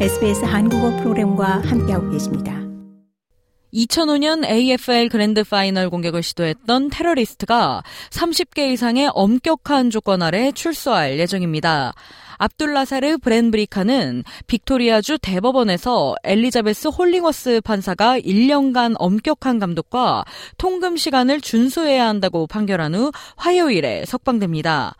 SBS 한국어 프로그램과 함께하고 계십니다. 2005년 AFL Grand Final 공격을 시도했던 테러리스트가 30개 이상의 엄격한 조건 아래 출소할 예정입니다. 압둘 나세르 브렌브리카는 빅토리아주 대법원에서 엘리자베스 홀링워스 판사가 1년간 엄격한 감독과 통금 시간을 준수해야 한다고 판결한 후 화요일에 석방됩니다.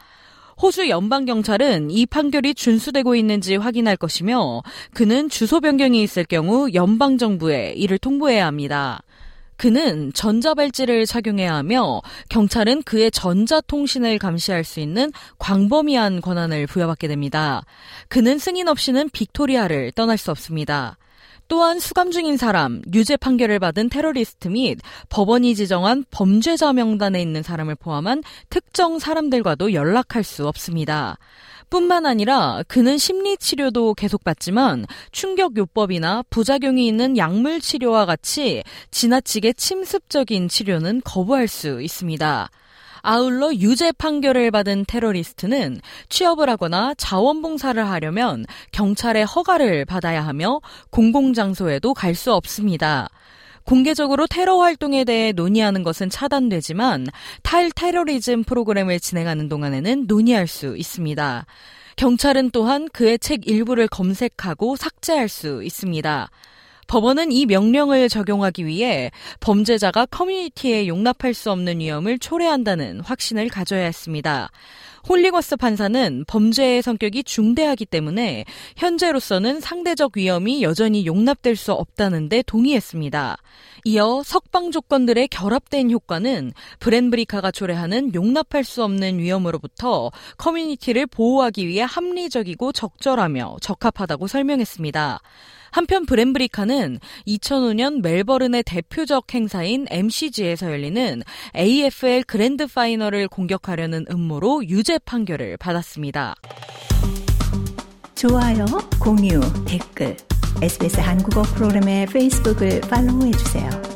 호주 연방경찰은 이 판결이 준수되고 있는지 확인할 것이며 그는 주소 변경이 있을 경우 연방정부에 이를 통보해야 합니다. 그는 전자발찌를 착용해야 하며 경찰은 그의 전자통신을 감시할 수 있는 광범위한 권한을 부여받게 됩니다. 그는 승인 없이는 빅토리아를 떠날 수 없습니다. 또한 수감 중인 사람, 유죄 판결을 받은 테러리스트 및 법원이 지정한 범죄자 명단에 있는 사람을 포함한 특정 사람들과도 연락할 수 없습니다. 뿐만 아니라 그는 심리 치료도 계속받지만 충격 요법이나 부작용이 있는 약물 치료와 같이 지나치게 침습적인 치료는 거부할 수 있습니다. 아울러 유죄 판결을 받은 테러리스트는 취업을 하거나 자원봉사를 하려면 경찰의 허가를 받아야 하며 공공장소에도 갈 수 없습니다. 공개적으로 테러 활동에 대해 논의하는 것은 차단되지만 탈테러리즘 프로그램을 진행하는 동안에는 논의할 수 있습니다. 경찰은 또한 그의 책 일부를 검색하고 삭제할 수 있습니다. 법원은 이 명령을 적용하기 위해 범죄자가 커뮤니티에 용납할 수 없는 위험을 초래한다는 확신을 가져야 했습니다. 홀링워스 판사는 범죄의 성격이 중대하기 때문에 현재로서는 상대적 위험이 여전히 용납될 수 없다는데 동의했습니다. 이어 석방 조건들의 결합된 효과는 브렌브리카가 초래하는 용납할 수 없는 위험으로부터 커뮤니티를 보호하기 위해 합리적이고 적절하며 적합하다고 설명했습니다. 한편 브렌브리카는 2005년 멜버른의 대표적 행사인 MCG에서 열리는 AFL 그랜드 파이널을 공격하려는 음모로 유죄 판결을 받았습니다. 좋아요, 공유, 댓글, SBS 한국어 프로그램의 페이스북을 팔로우해주세요.